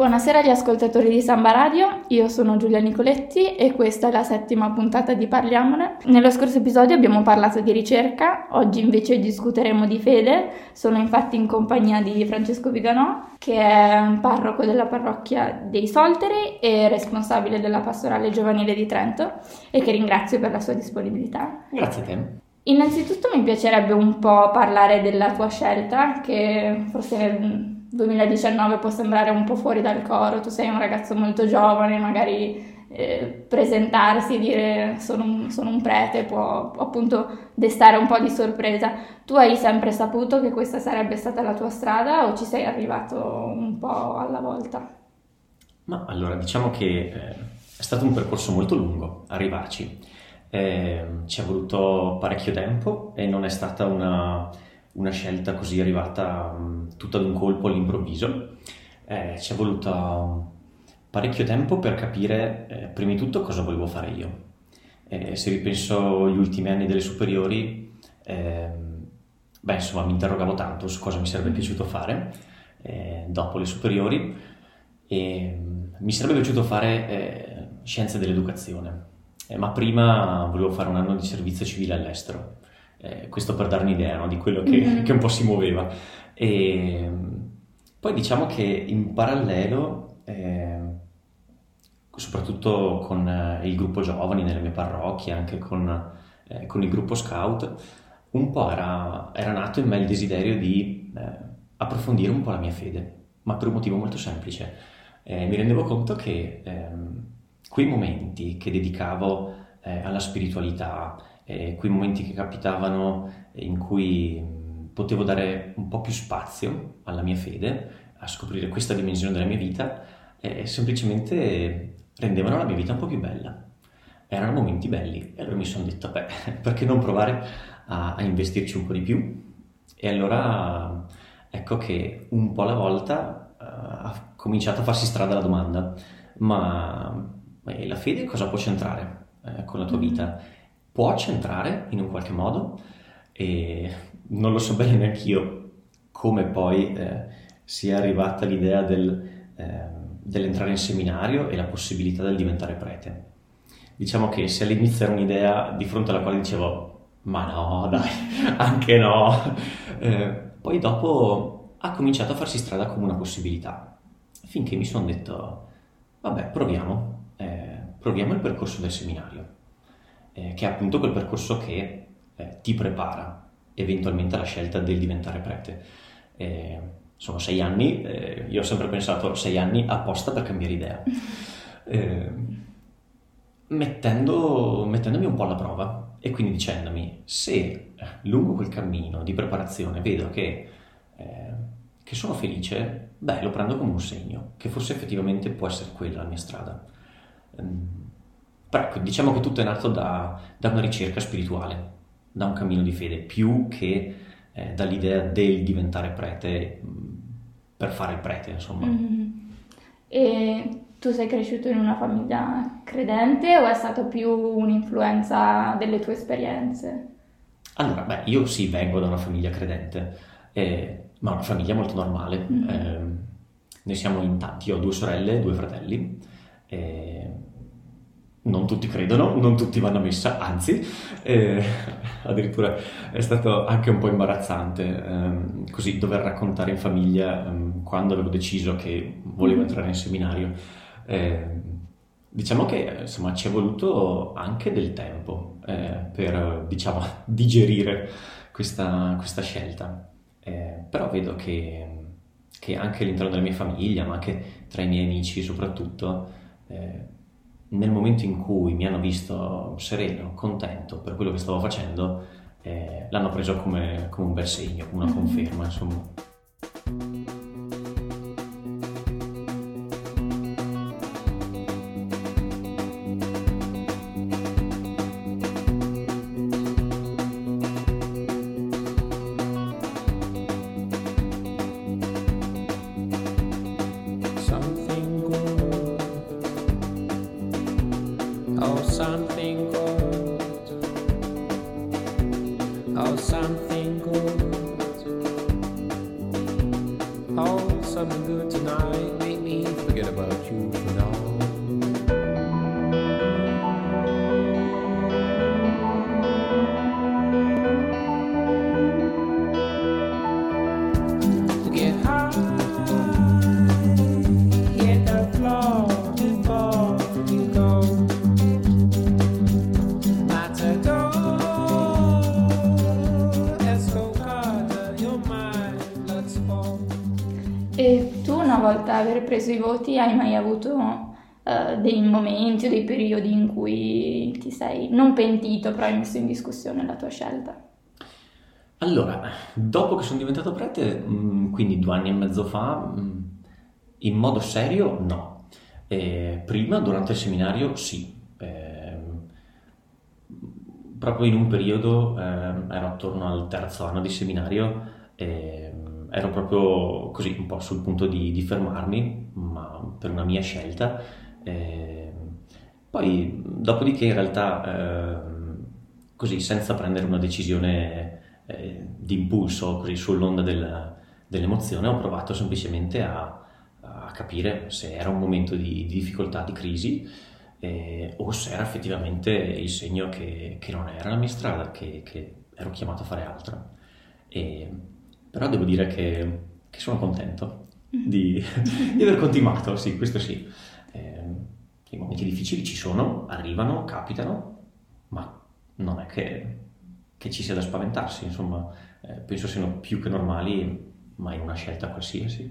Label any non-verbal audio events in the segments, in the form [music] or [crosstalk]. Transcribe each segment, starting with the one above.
Buonasera agli ascoltatori di Samba Radio, io sono Giulia Nicoletti e questa è la settima puntata di Parliamone. Nello scorso episodio abbiamo parlato di ricerca, oggi invece discuteremo di fede. Sono infatti in compagnia di Francesco Viganò, che è un parroco della parrocchia dei Solteri e responsabile della pastorale giovanile di Trento e che ringrazio per la sua disponibilità. Grazie a te. Innanzitutto mi piacerebbe un po' parlare della tua scelta, che forse 2019 può sembrare un po' fuori dal coro, tu sei un ragazzo molto giovane, magari eh, presentarsi e dire sono un, sono un prete può, appunto destare un po' di sorpresa. Tu hai sempre saputo che questa sarebbe stata la tua strada o ci sei arrivato un po' alla volta? Ma allora diciamo che eh, è stato un percorso molto lungo arrivarci. Eh, ci è voluto parecchio tempo e non è stata una una scelta così arrivata um, tutta ad un colpo all'improvviso. Eh, ci è voluto parecchio tempo per capire, eh, prima di tutto, cosa volevo fare io. Eh, se ripenso agli ultimi anni delle superiori, ehm, beh, insomma, mi interrogavo tanto su cosa mi sarebbe piaciuto fare eh, dopo le superiori e mm, mi sarebbe piaciuto fare eh, scienze dell'educazione, eh, ma prima volevo fare un anno di servizio civile all'estero eh, questo per dare un'idea no, di quello che, mm-hmm. che, un po' si muoveva. E, poi diciamo che in parallelo, eh, soprattutto con eh, il gruppo giovani nelle mie parrocchie, anche con, eh, con il gruppo scout, un po' era, era, nato in me il desiderio di eh, approfondire un po' la mia fede, ma per un motivo molto semplice. Eh, mi rendevo conto che ehm, quei momenti che dedicavo alla spiritualità, eh, quei momenti che capitavano in cui potevo dare un po' più spazio alla mia fede, a scoprire questa dimensione della mia vita, eh, semplicemente rendevano la mia vita un po' più bella. Erano momenti belli e allora mi sono detto, beh, [laughs] perché non provare a, a investirci un po' di più? E allora ecco che un po' alla volta uh, ha cominciato a farsi strada la domanda, ma, ma la fede cosa può c'entrare eh, con la tua mm. vita? Può centrare in un qualche modo e non lo so bene neanche io come poi eh, sia arrivata l'idea del, eh, dell'entrare in seminario e la possibilità del diventare prete. Diciamo che se all'inizio era un'idea di fronte alla quale dicevo ma no dai, [laughs] anche no, [laughs] eh, poi dopo ha cominciato a farsi strada come una possibilità, finché mi sono detto vabbè proviamo, eh, proviamo il percorso del seminario eh, che è appunto quel percorso che eh, ti prepara eventualmente alla scelta del diventare prete. Eh, sono sei anni, eh, io ho sempre pensato sei anni apposta per cambiare idea, [laughs] eh, mettendo, mettendomi un po' alla prova e quindi dicendomi se eh, lungo quel cammino di preparazione vedo che, che sono felice, beh lo prendo come un segno, che forse effettivamente può essere quella la mia strada. Però ecco, diciamo che tutto è nato da, da, una ricerca spirituale, da un cammino di fede, più che eh, dall'idea del diventare prete mm, per fare il prete, insomma. Mm-hmm. E tu sei cresciuto in una famiglia credente o è stata più un'influenza delle tue esperienze? Allora, beh, io sì, vengo da una famiglia credente, eh, ma una famiglia molto normale. Mm-hmm. Eh, noi siamo in tanti, io ho due sorelle due fratelli. Eh, non tutti credono, non tutti vanno a messa, anzi, eh, addirittura è stato anche un po' imbarazzante ehm, così dover raccontare in famiglia ehm, quando avevo deciso che volevo mm-hmm. entrare in seminario. Eh, diciamo che insomma ci è voluto anche del tempo eh, per diciamo [laughs] digerire questa, questa scelta. Eh, però vedo che, che, anche all'interno della mia famiglia, ma anche tra i miei amici soprattutto, eh, nel momento in cui mi hanno visto sereno, contento per quello che stavo facendo, eh, l'hanno preso come, come, un bel segno, come una mm-hmm. conferma, insomma. Aver preso i voti, hai mai avuto uh, dei momenti o dei periodi in cui ti sei non pentito, però hai messo in discussione la tua scelta? Allora, dopo che sono diventato prete, mm, quindi due anni e mezzo fa, mm, in modo serio no. Eh, prima, durante il seminario, sì. Eh, proprio in un periodo, eh, ero attorno al terzo anno di seminario, ehm, ero proprio così un po' sul punto di, di fermarmi, ma per una mia scelta. Ehm, poi, dopodiché, in realtà, ehm, così senza prendere una decisione eh, di impulso, così sull'onda del, dell'emozione, ho provato semplicemente a, a, capire se era un momento di, di difficoltà, di crisi, eh, o se era effettivamente il segno che, che non era la mia strada, che, che, ero chiamato a fare altro. E, però devo dire che, che sono contento di, [laughs] di, aver continuato, sì, questo sì. Eh, I momenti difficili ci sono, arrivano, capitano, ma non è che che ci sia da spaventarsi, insomma, eh, penso siano più che normali, ma in una scelta qualsiasi.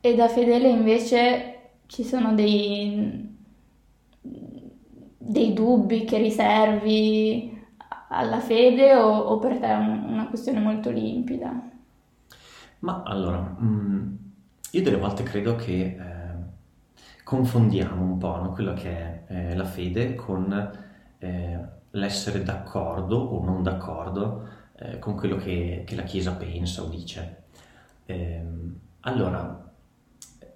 E da fedele invece ci sono dei, dei dubbi che riservi alla fede o, o per te è un, una questione molto limpida? Ma allora, mh, mm, io delle volte credo che eh, confondiamo un po' no, quello che è eh, la fede con eh, l'essere d'accordo o non d'accordo eh, con quello che, che, la Chiesa pensa o dice. Eh, allora,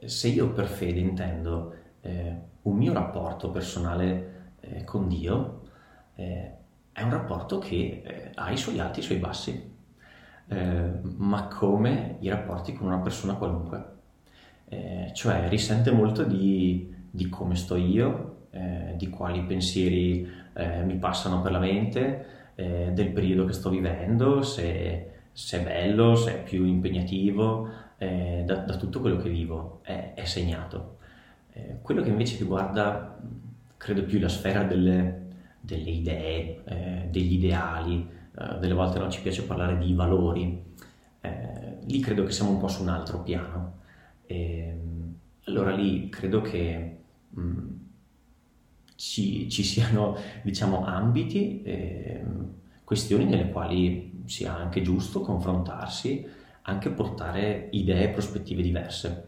se io per fede intendo eh, un mio rapporto personale eh, con Dio, è un rapporto che ha i suoi alti e i suoi bassi, ma come i rapporti con una persona qualunque. cioè risente molto di, di come sto io, di quali pensieri eh, mi passano per la mente, eh, del periodo che sto vivendo, se, se, è bello, se è più impegnativo, eh, da, da, tutto quello che vivo è, è segnato. Eh, quello che invece riguarda, credo più la sfera delle, delle idee, eh, degli ideali, eh, delle volte non ci piace parlare di valori, lì credo che siamo un po' su un altro piano. E, ehm, allora lì credo che mh, mm, ci, ci siano [laughs] diciamo, ambiti, eh, questioni nelle quali sia anche giusto confrontarsi, anche portare idee e prospettive diverse.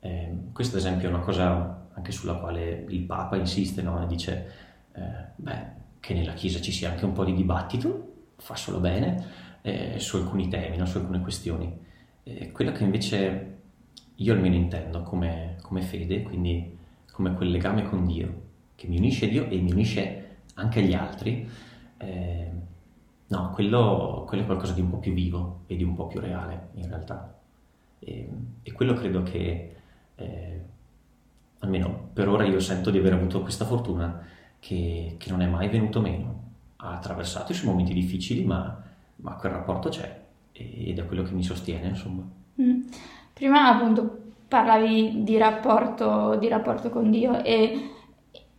Eh, questa ad esempio è una cosa anche sulla quale il Papa insiste, no? dice eh, beh, che nella Chiesa ci sia anche un po' di dibattito, fa solo bene, eh, su alcuni temi, no? su alcune questioni. quella che invece io almeno intendo come, come fede, quindi come quel legame con Dio, che mi unisce a Dio e mi unisce anche agli altri, eh, no, quello, quello, è qualcosa di un po' più vivo e di un po' più reale in realtà. E, e quello credo che, eh, almeno per ora io sento di aver avuto questa fortuna che, che, non è mai venuto meno. Ha attraversato i suoi momenti difficili, ma, ma quel rapporto c'è ed è quello che mi sostiene, insomma. Mm. Prima appunto parlavi di rapporto, di rapporto con Dio e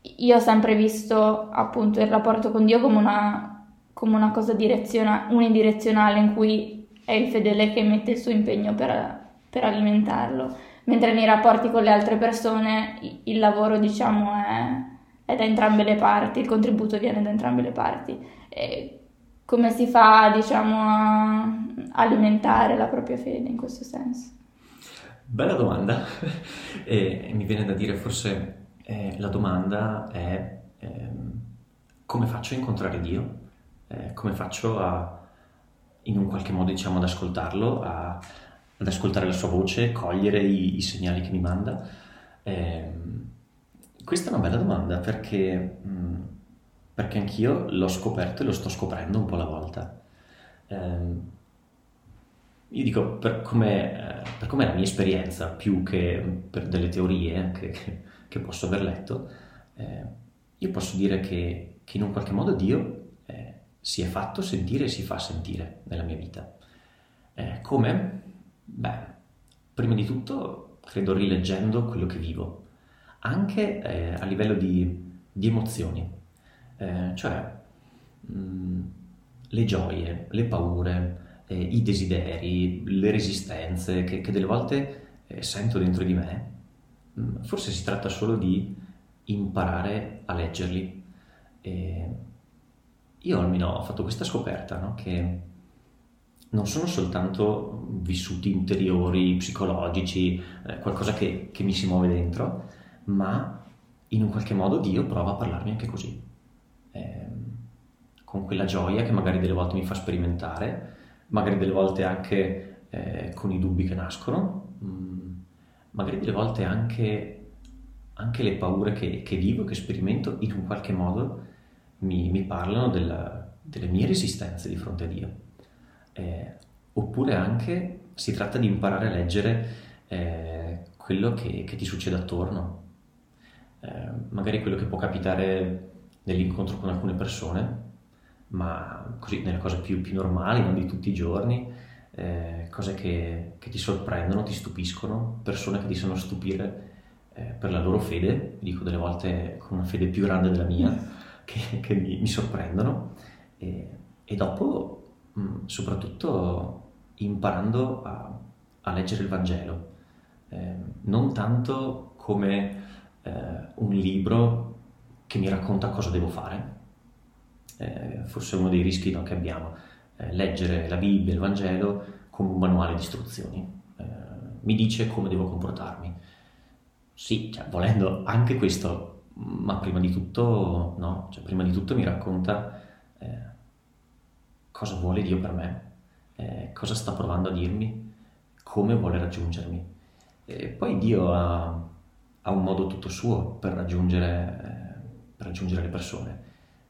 io ho sempre visto appunto il rapporto con Dio come una, come una cosa direziona, unidirezionale in cui è il fedele che mette il suo impegno per, per alimentarlo, mentre nei rapporti con le altre persone il lavoro diciamo è, è da entrambe le parti, il contributo viene da entrambe le parti. E come si fa diciamo a alimentare la propria fede in questo senso? Bella domanda [laughs] e mi viene da dire forse eh, la domanda è ehm, come faccio a incontrare Dio? Eh, come faccio a, in un qualche modo, diciamo, ad ascoltarlo, a, ad ascoltare la sua voce, cogliere i, i segnali che mi manda? Questa è una bella domanda perché, mm, perché anch'io l'ho scoperto e lo sto scoprendo un po' alla volta. Eh, io dico per come, eh, per come è la mia esperienza, più che per delle teorie che, che posso aver letto, eh, io posso dire che, che, in un qualche modo Dio eh, si è fatto sentire e si fa sentire nella mia vita. Eh, come? Beh, prima di tutto credo rileggendo quello che vivo, anche eh, a livello di, di emozioni, eh, cioè mh, mm, le gioie, le paure, eh, i desideri, le resistenze che, che delle volte eh, sento dentro di me, mm, forse si tratta solo di imparare a leggerli. Io almeno ho fatto questa scoperta, no? che non sono soltanto vissuti interiori, psicologici, eh, qualcosa che, che, mi si muove dentro, ma in un qualche modo Dio prova a parlarmi anche così, eh, con quella gioia che magari delle volte mi fa sperimentare, magari delle volte anche eh, con i dubbi che nascono, mh, mm, magari delle volte anche, anche le paure che, che, vivo, che sperimento, in un qualche modo mi, mi parlano della, delle mie resistenze di fronte a Dio. Eh, oppure anche si tratta di imparare a leggere eh, quello che, che, ti succede attorno, eh, magari quello che può capitare nell'incontro con alcune persone, ma così nelle cose più, più normali, non di tutti i giorni, eh, cose che, che, ti sorprendono, ti stupiscono, persone che ti sanno stupire eh, per la loro fede, dico delle volte con una fede più grande della mia, [laughs] che, che mi, mi, sorprendono, e, e dopo Mm, soprattutto imparando a, a, leggere il Vangelo, eh, non tanto come eh, un libro che mi racconta cosa devo fare, eh, forse uno dei rischi no, che abbiamo, eh, leggere la Bibbia, il Vangelo come un manuale di istruzioni, eh, mi dice come devo comportarmi. Sì, cioè, volendo anche questo, ma prima di tutto, no, cioè, prima di tutto mi racconta eh, cosa vuole Dio per me, eh, cosa sta provando a dirmi, come vuole raggiungermi. E poi Dio ha, ha, un modo tutto suo per raggiungere, eh, per raggiungere le persone.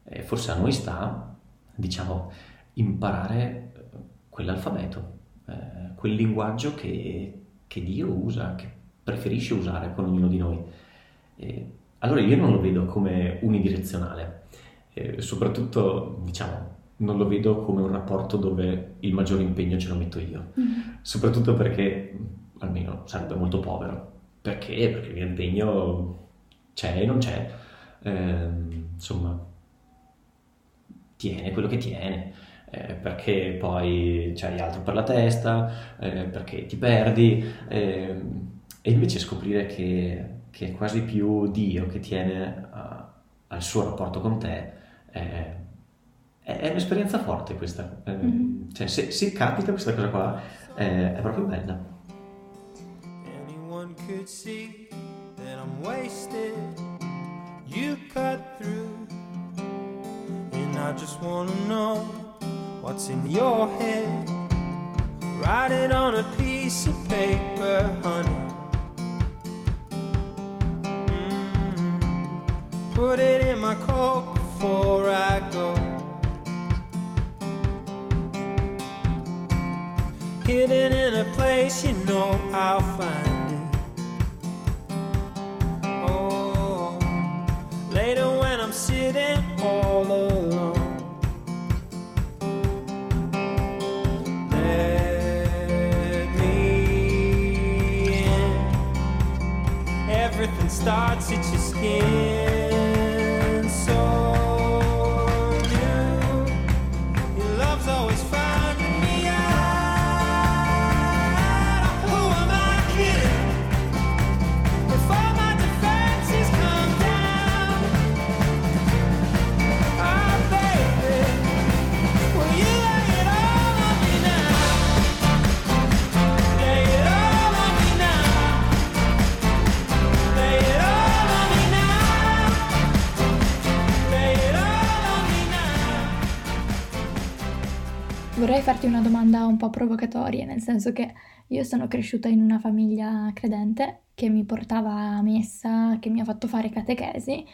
E forse a noi sta, diciamo, imparare quell'alfabeto, eh, quel linguaggio che, che, Dio usa, che preferisce usare con ognuno di noi. E allora io non lo vedo come unidirezionale, soprattutto, diciamo, non lo vedo come un rapporto dove il maggiore impegno ce lo metto io, mm. soprattutto perché almeno sarebbe molto povero. Perché? Perché il mio impegno c'è e non c'è, eh, insomma, tiene quello che tiene. Eh, perché poi c'hai altro per la testa, eh, perché ti perdi, ehm, e invece scoprire che, che, è quasi più Dio che tiene a, al suo rapporto con te è un'esperienza forte questa. Mm-hmm. Cioè, se, se, capita questa cosa qua, è, è proprio bella. Could see that I'm wasted. You cut through. And I just wanna know what's in your head. Write it on a piece of paper, honey. Mm-hmm. Put it in my coat before I go. hidden in a place you know I'll find later when I'm sitting all alone. Let me in. Everything starts at your skin. Farti una domanda un po' provocatoria, nel senso che io sono cresciuta in una famiglia credente che mi portava a messa, che mi ha fatto fare catechesi,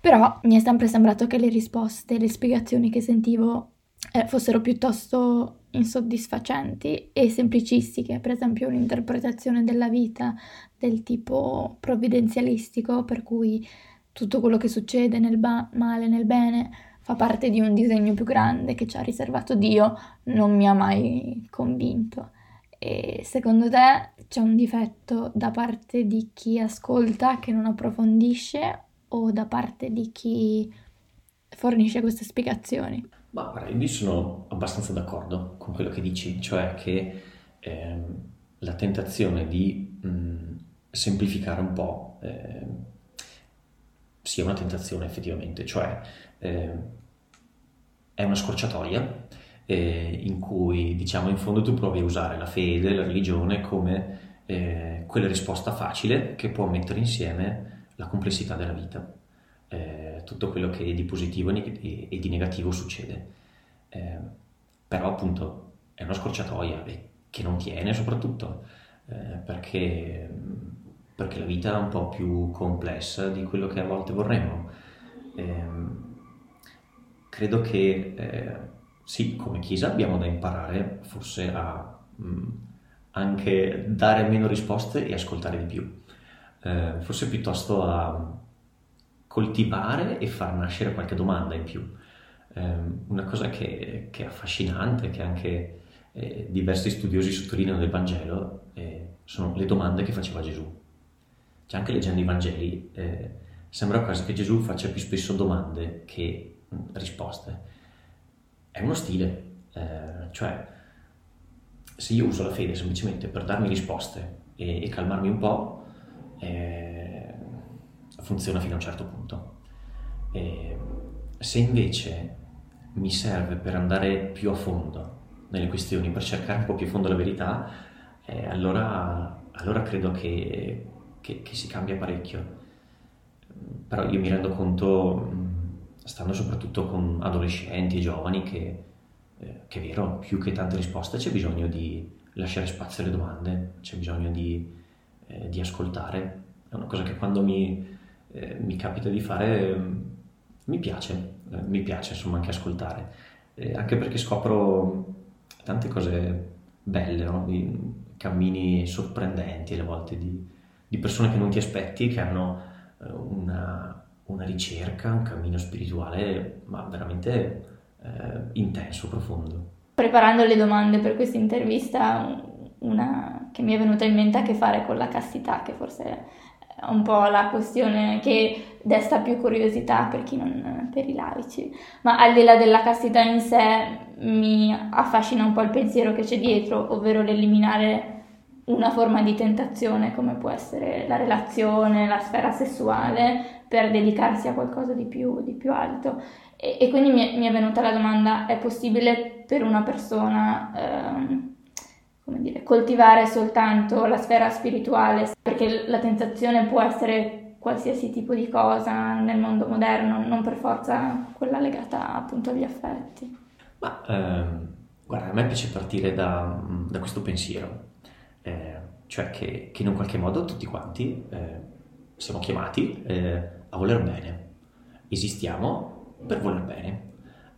però mi è sempre sembrato che le risposte, le spiegazioni che sentivo eh, fossero piuttosto insoddisfacenti e semplicistiche, per esempio un'interpretazione della vita del tipo provvidenzialistico, per cui tutto quello che succede nel ba- male, nel bene, fa parte di un disegno più grande che ci ha riservato Dio, non mi ha mai convinto. E secondo te c'è un difetto da parte di chi ascolta che non approfondisce o da parte di chi fornisce queste spiegazioni? Ma guarda, io sono abbastanza d'accordo con quello che dici, cioè che eh, la tentazione di mh, semplificare un po' eh, sia una tentazione effettivamente, cioè eh, è una scorciatoia eh, in cui diciamo in fondo tu provi a usare la fede, la religione come eh, quella risposta facile che può mettere insieme la complessità della vita, eh, tutto quello che di positivo e, di negativo succede. Eh, però appunto è una scorciatoia e che non tiene soprattutto eh, perché, perché, la vita è un po' più complessa di quello che a volte vorremmo. Ehm, credo che eh, sì, come Chiesa abbiamo da imparare forse a mh, mm, anche dare meno risposte e ascoltare di più, eh, forse piuttosto a coltivare e far nascere qualche domanda in più. Eh, una cosa che, che, è affascinante, che anche eh, diversi studiosi sottolineano del Vangelo, eh, sono le domande che faceva Gesù. Cioè anche leggendo i Vangeli eh, sembra quasi che Gesù faccia più spesso domande che risposte. È uno stile, eh, cioè se io uso la fede semplicemente per darmi risposte e, e calmarmi un po', eh, funziona fino a un certo punto. E se invece mi serve per andare più a fondo nelle questioni, per cercare un po' più a fondo la verità, eh, allora, allora, credo che, che, che, si cambia parecchio. Però io mi rendo conto stando soprattutto con adolescenti e giovani che, eh, che è vero, più che tante risposte c'è bisogno di lasciare spazio alle domande, c'è bisogno di, eh, di ascoltare. È una cosa che quando mi, eh, mi capita di fare mi piace, eh, mi piace insomma anche ascoltare, anche perché scopro tante cose belle, no? cammini sorprendenti alle volte di, di persone che non ti aspetti, che hanno eh, una, una ricerca, un cammino spirituale, ma veramente eh, intenso, profondo. Preparando le domande per questa intervista, una che mi è venuta in mente ha a che fare con la castità, che forse è un po' la questione che desta più curiosità per chi non per i laici. Ma al di là della castità in sé mi affascina un po' il pensiero che c'è dietro, ovvero l'eliminare una forma di tentazione come può essere la relazione, la sfera sessuale, per dedicarsi a qualcosa di più, di più alto. E, e quindi mi è, mi è, venuta la domanda, è possibile per una persona ehm, come dire, coltivare soltanto la sfera spirituale? Perché la tentazione può essere qualsiasi tipo di cosa nel mondo moderno, non per forza quella legata appunto agli affetti. Ma ehm, guarda, a me piace partire da, da questo pensiero eh, cioè che, che, in un qualche modo tutti quanti eh, siamo chiamati eh, a voler bene, esistiamo per voler bene.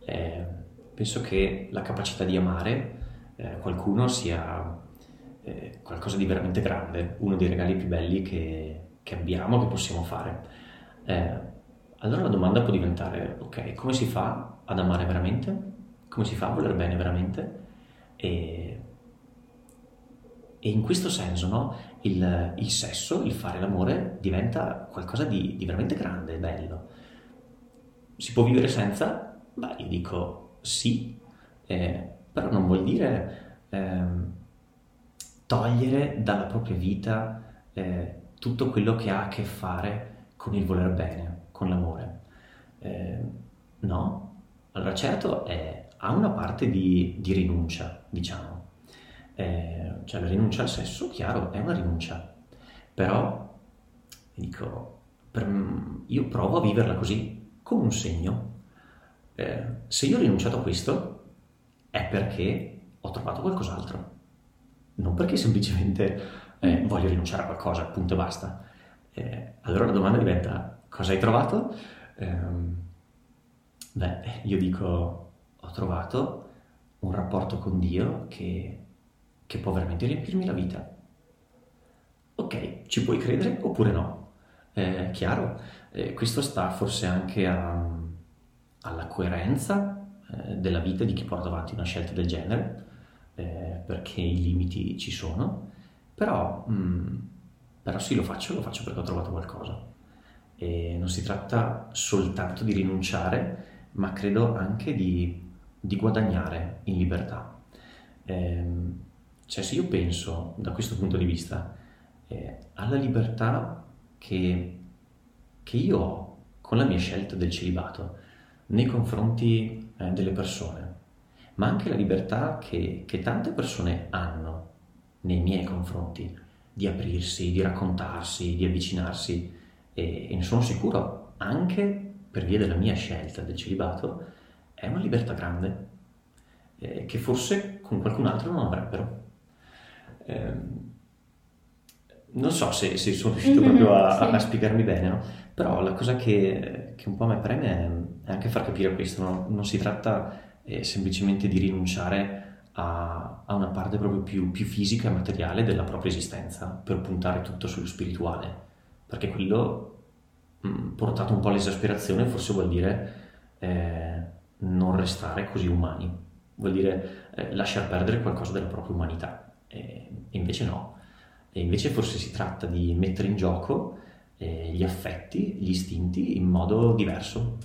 Eh, penso che la capacità di amare eh, qualcuno sia qualcosa di veramente grande, uno dei regali più belli che, che abbiamo, che possiamo fare. allora la domanda può diventare, ok, come si fa ad amare veramente? Come si fa a voler bene veramente? E e in questo senso no, il, il, sesso, il fare l'amore, diventa qualcosa di, di veramente grande, bello. Si può vivere senza? Beh, io dico sì, eh, però non vuol dire eh, togliere dalla propria vita eh, tutto quello che ha a che fare con il voler bene, con l'amore. Eh, no? Allora certo ha una parte di, di rinuncia, diciamo, eh, cioè la rinuncia al sesso, chiaro, è una rinuncia, però dico, per, io provo a viverla così, come un segno. Eh, se io ho rinunciato a questo è perché ho trovato qualcos'altro, non perché semplicemente eh, voglio rinunciare a qualcosa, punto e basta. Eh, allora la domanda diventa, cosa hai trovato? Ehm, beh, io dico, ho trovato un rapporto con Dio che che può veramente riempirmi la vita. Ok, ci puoi credere oppure no? È chiaro, eh, questo sta forse anche a, alla coerenza eh, della vita di chi porta avanti una scelta del genere, eh, perché i limiti ci sono, però, mh, mm, però sì, lo faccio, lo faccio perché ho trovato qualcosa. E non si tratta soltanto di rinunciare, ma credo anche di, di guadagnare in libertà. Eh, Cioè se io penso da questo punto di vista eh, alla libertà che, che, io ho con la mia scelta del celibato nei confronti eh, delle persone, ma anche la libertà che, che tante persone hanno nei miei confronti di aprirsi, di raccontarsi, di avvicinarsi e, e ne sono sicuro anche per via della mia scelta del celibato è una libertà grande eh, che forse con qualcun altro non avrebbero. Eh, non so se, se sono riuscito proprio a, sì. a, spiegarmi bene, no? però la cosa che, che, un po' mi preme è, è, anche far capire questo, no? non si tratta eh, semplicemente di rinunciare a, a una parte proprio più, più, fisica e materiale della propria esistenza per puntare tutto sullo spirituale, perché quello mh, mm, portato un po' all'esasperazione forse vuol dire eh, non restare così umani, vuol dire eh, lasciar perdere qualcosa della propria umanità, e invece no, e invece forse si tratta di mettere in gioco eh, gli affetti, gli istinti in modo diverso.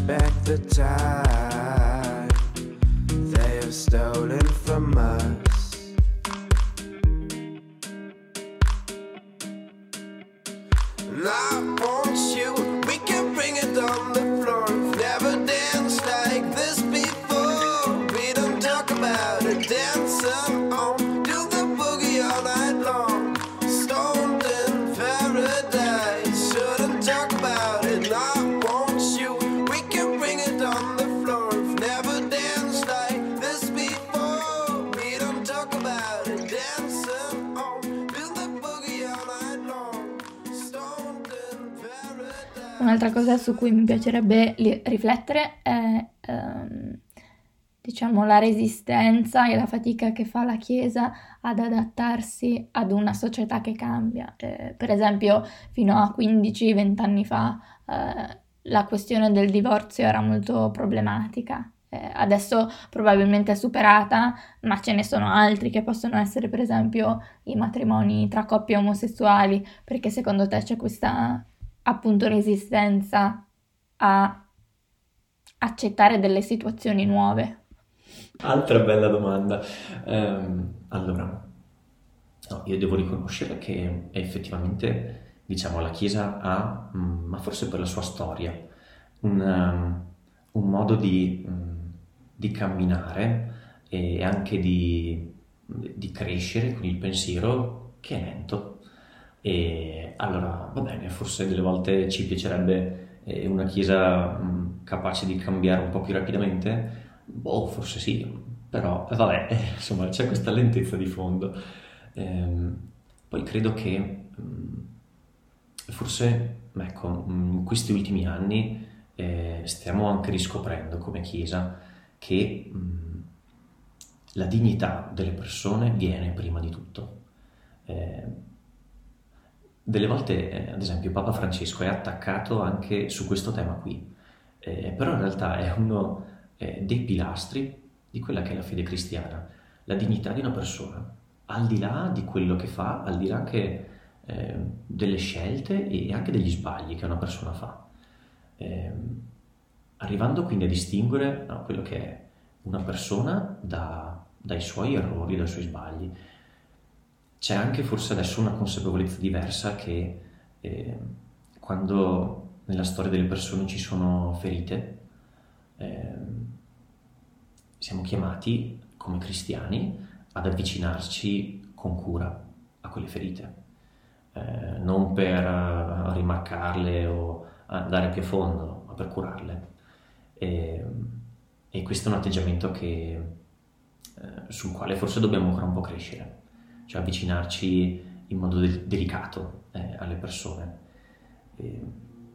Back the time they have stolen from us. Un'altra cosa su cui mi piacerebbe riflettere è, ehm, diciamo, la resistenza e la fatica che fa la Chiesa ad adattarsi ad una società che cambia. Eh, per esempio, fino a 15-20 anni fa eh, la questione del divorzio era molto problematica. Eh, adesso probabilmente è superata, ma ce ne sono altri che possono essere, per esempio, i matrimoni tra coppie omosessuali, perché secondo te c'è questa appunto resistenza a accettare delle situazioni nuove? Altra bella domanda. Um, allora, no, io devo riconoscere che effettivamente, diciamo, la Chiesa ha, mm, ma forse per la sua storia, un, um, un modo di, um, di, camminare e anche di, di crescere con il pensiero che è lento e allora, va bene, forse delle volte ci piacerebbe eh, una chiesa capace di cambiare un po' più rapidamente? Boh, forse sì, però eh, vabbè, [laughs] insomma, c'è questa lentezza di fondo. Ehm, poi credo che forse, ecco, in questi ultimi anni eh, stiamo anche riscoprendo come chiesa che la dignità delle persone viene prima di tutto. Eh, delle volte, eh, ad esempio, Papa Francesco è attaccato anche su questo tema qui, eh, però in realtà è uno eh, dei pilastri di quella che è la fede cristiana, la dignità di una persona, al di là di quello che fa, al di là anche eh, delle scelte e anche degli sbagli che una persona fa. Ehm, arrivando quindi a distinguere no, quello che è una persona da, dai suoi errori, dai suoi sbagli c'è anche forse adesso una consapevolezza diversa che eh, quando nella storia delle persone ci sono ferite, eh, siamo chiamati come cristiani ad avvicinarci con cura a quelle ferite, eh, non per uh, rimarcarle o andare più a fondo, ma per curarle. E, e questo è un atteggiamento che, eh, sul quale forse dobbiamo ancora un po' crescere cioè avvicinarci in modo de- delicato, eh, alle persone. E,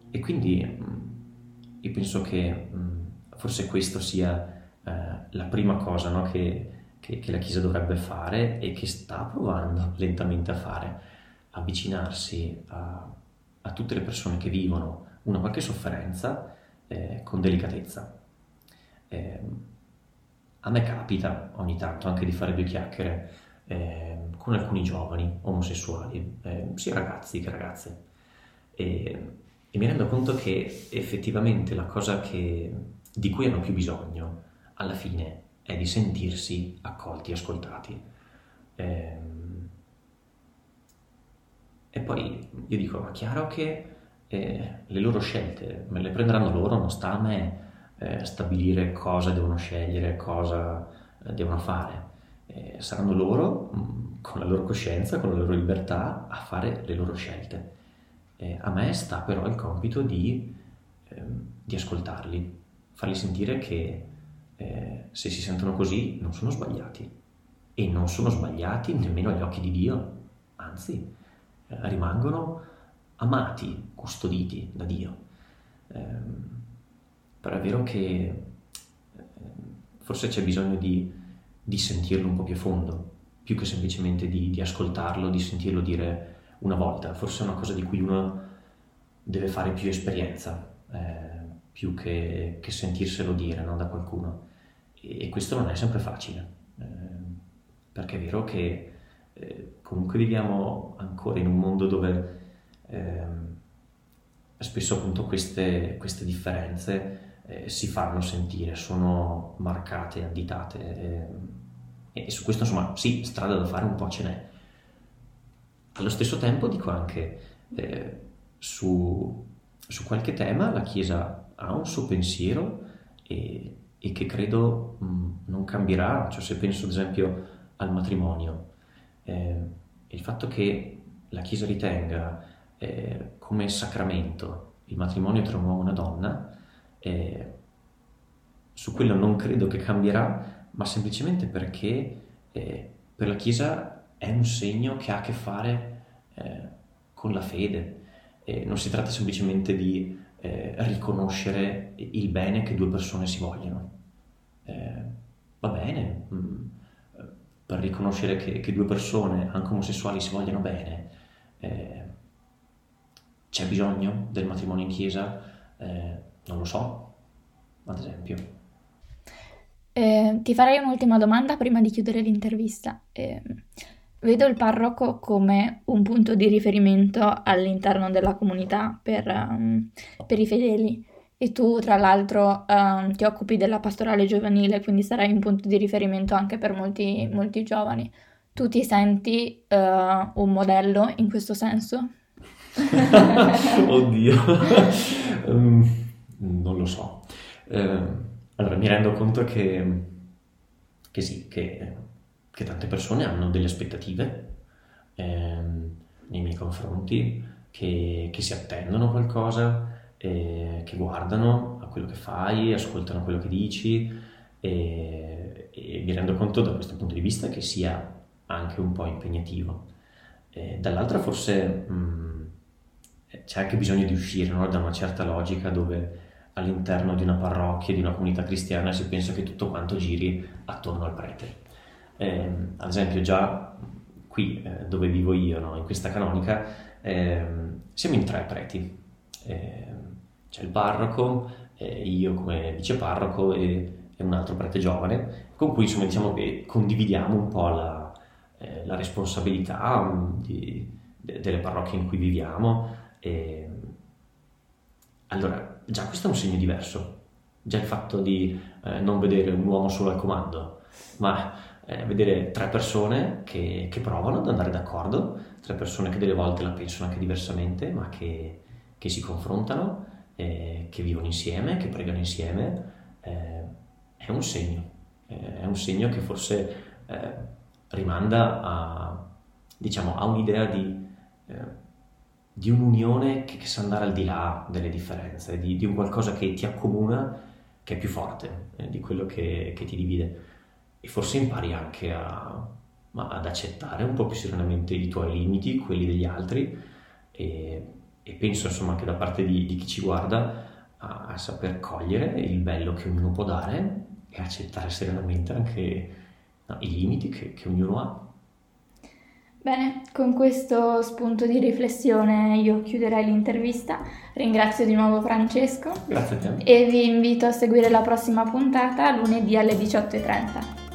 e quindi mh, mm, io penso che mh, mm, forse questo sia eh, la prima cosa no, che, che, che la Chiesa dovrebbe fare e che sta provando [laughs] lentamente a fare, avvicinarsi a, a tutte le persone che vivono una qualche sofferenza eh, con delicatezza. Eh, a me capita ogni tanto anche di fare due chiacchiere eh, con alcuni giovani omosessuali, eh, sia ragazzi che ragazze, e, e, mi rendo conto che effettivamente la cosa che, di cui hanno più bisogno alla fine è di sentirsi accolti, ascoltati. Ehm, e poi io dico, ma chiaro che eh, le loro scelte me le prenderanno loro, non sta a me eh, stabilire cosa devono scegliere, cosa eh, devono fare. Eh, saranno loro, mm, con la loro coscienza, con la loro libertà, a fare le loro scelte. a me sta però il compito di, ehm, di ascoltarli, farli sentire che eh, se si sentono così non sono sbagliati e non sono sbagliati nemmeno agli occhi di Dio, anzi eh, rimangono amati, custoditi da Dio. Eh, però è vero che eh, forse c'è bisogno di, di, sentirlo un po' più a fondo, più che semplicemente di, di ascoltarlo, di sentirlo dire una volta. Forse è una cosa di cui uno deve fare più esperienza, eh, più che, che, sentirselo dire no, da qualcuno. E, e, questo non è sempre facile, eh, perché è vero che eh, comunque viviamo ancora in un mondo dove ehm, spesso appunto queste, queste differenze eh, si fanno sentire, sono marcate, additate eh, e su questo insomma sì, strada da fare un po' ce n'è. Allo stesso tempo dico anche eh, su, su, qualche tema la Chiesa ha un suo pensiero e, e che credo mh, non cambierà, cioè se penso ad esempio al matrimonio, eh, il fatto che la Chiesa ritenga eh, come sacramento il matrimonio tra un uomo e una donna, eh, su quello non credo che cambierà, ma semplicemente perché eh, per la Chiesa è un segno che ha a che fare eh, con la fede. non si tratta semplicemente di eh, riconoscere il bene che due persone si vogliono. Eh, va bene, mh, mm, per riconoscere che, che, due persone, anche omosessuali, si vogliono bene, eh, c'è bisogno del matrimonio in chiesa? Eh, non lo so, ad esempio. Eh, ti farei un'ultima domanda prima di chiudere l'intervista. Eh, vedo il parroco come un punto di riferimento all'interno della comunità per, um, per i fedeli e tu tra l'altro um, ti occupi della pastorale giovanile, quindi sarai un punto di riferimento anche per molti, molti giovani. Tu ti senti uh, un modello in questo senso? [laughs] Oddio, um, [laughs] non lo so. Uh, allora, mi rendo conto che, che sì, che, che, tante persone hanno delle aspettative eh, nei miei confronti, che, che si attendono qualcosa, eh, che guardano a quello che fai, ascoltano quello che dici e, e mi rendo conto da questo punto di vista che sia anche un po' impegnativo. Eh, dall'altra forse... Mh, c'è anche bisogno di uscire no? da una certa logica dove all'interno di una parrocchia, di una comunità cristiana si pensa che tutto quanto giri attorno al prete. Eh, ad esempio già qui eh, dove vivo io, no? in questa canonica, eh, siamo in tre preti. Ehm, c'è il parroco, io come viceparroco e, e, un altro prete giovane, con cui insomma diciamo che condividiamo un po' la, eh, la responsabilità mm, di, de, delle parrocchie in cui viviamo e, allora, già questo è un segno diverso. Già il fatto di eh, non vedere un uomo solo al comando, ma eh, vedere tre persone che, che, provano ad andare d'accordo, tre persone che delle volte la pensano anche diversamente, ma che, che si confrontano, eh, che vivono insieme, che pregano insieme, eh, è un segno. Eh, è un segno che forse eh, rimanda a, diciamo, a un'idea di di un'unione che, che, sa andare al di là delle differenze, di, di, un qualcosa che ti accomuna, che è più forte eh, di quello che, che, ti divide. E forse impari anche a, ad accettare un po' più serenamente i tuoi limiti, quelli degli altri, e, e penso insomma che da parte di, di chi ci guarda a, a, saper cogliere il bello che ognuno può dare e accettare serenamente anche no, i limiti che, che ognuno ha. Bene, con questo spunto di riflessione io chiuderei l'intervista. Ringrazio di nuovo Francesco. Grazie a te. E vi invito a seguire la prossima puntata lunedì alle 18.30.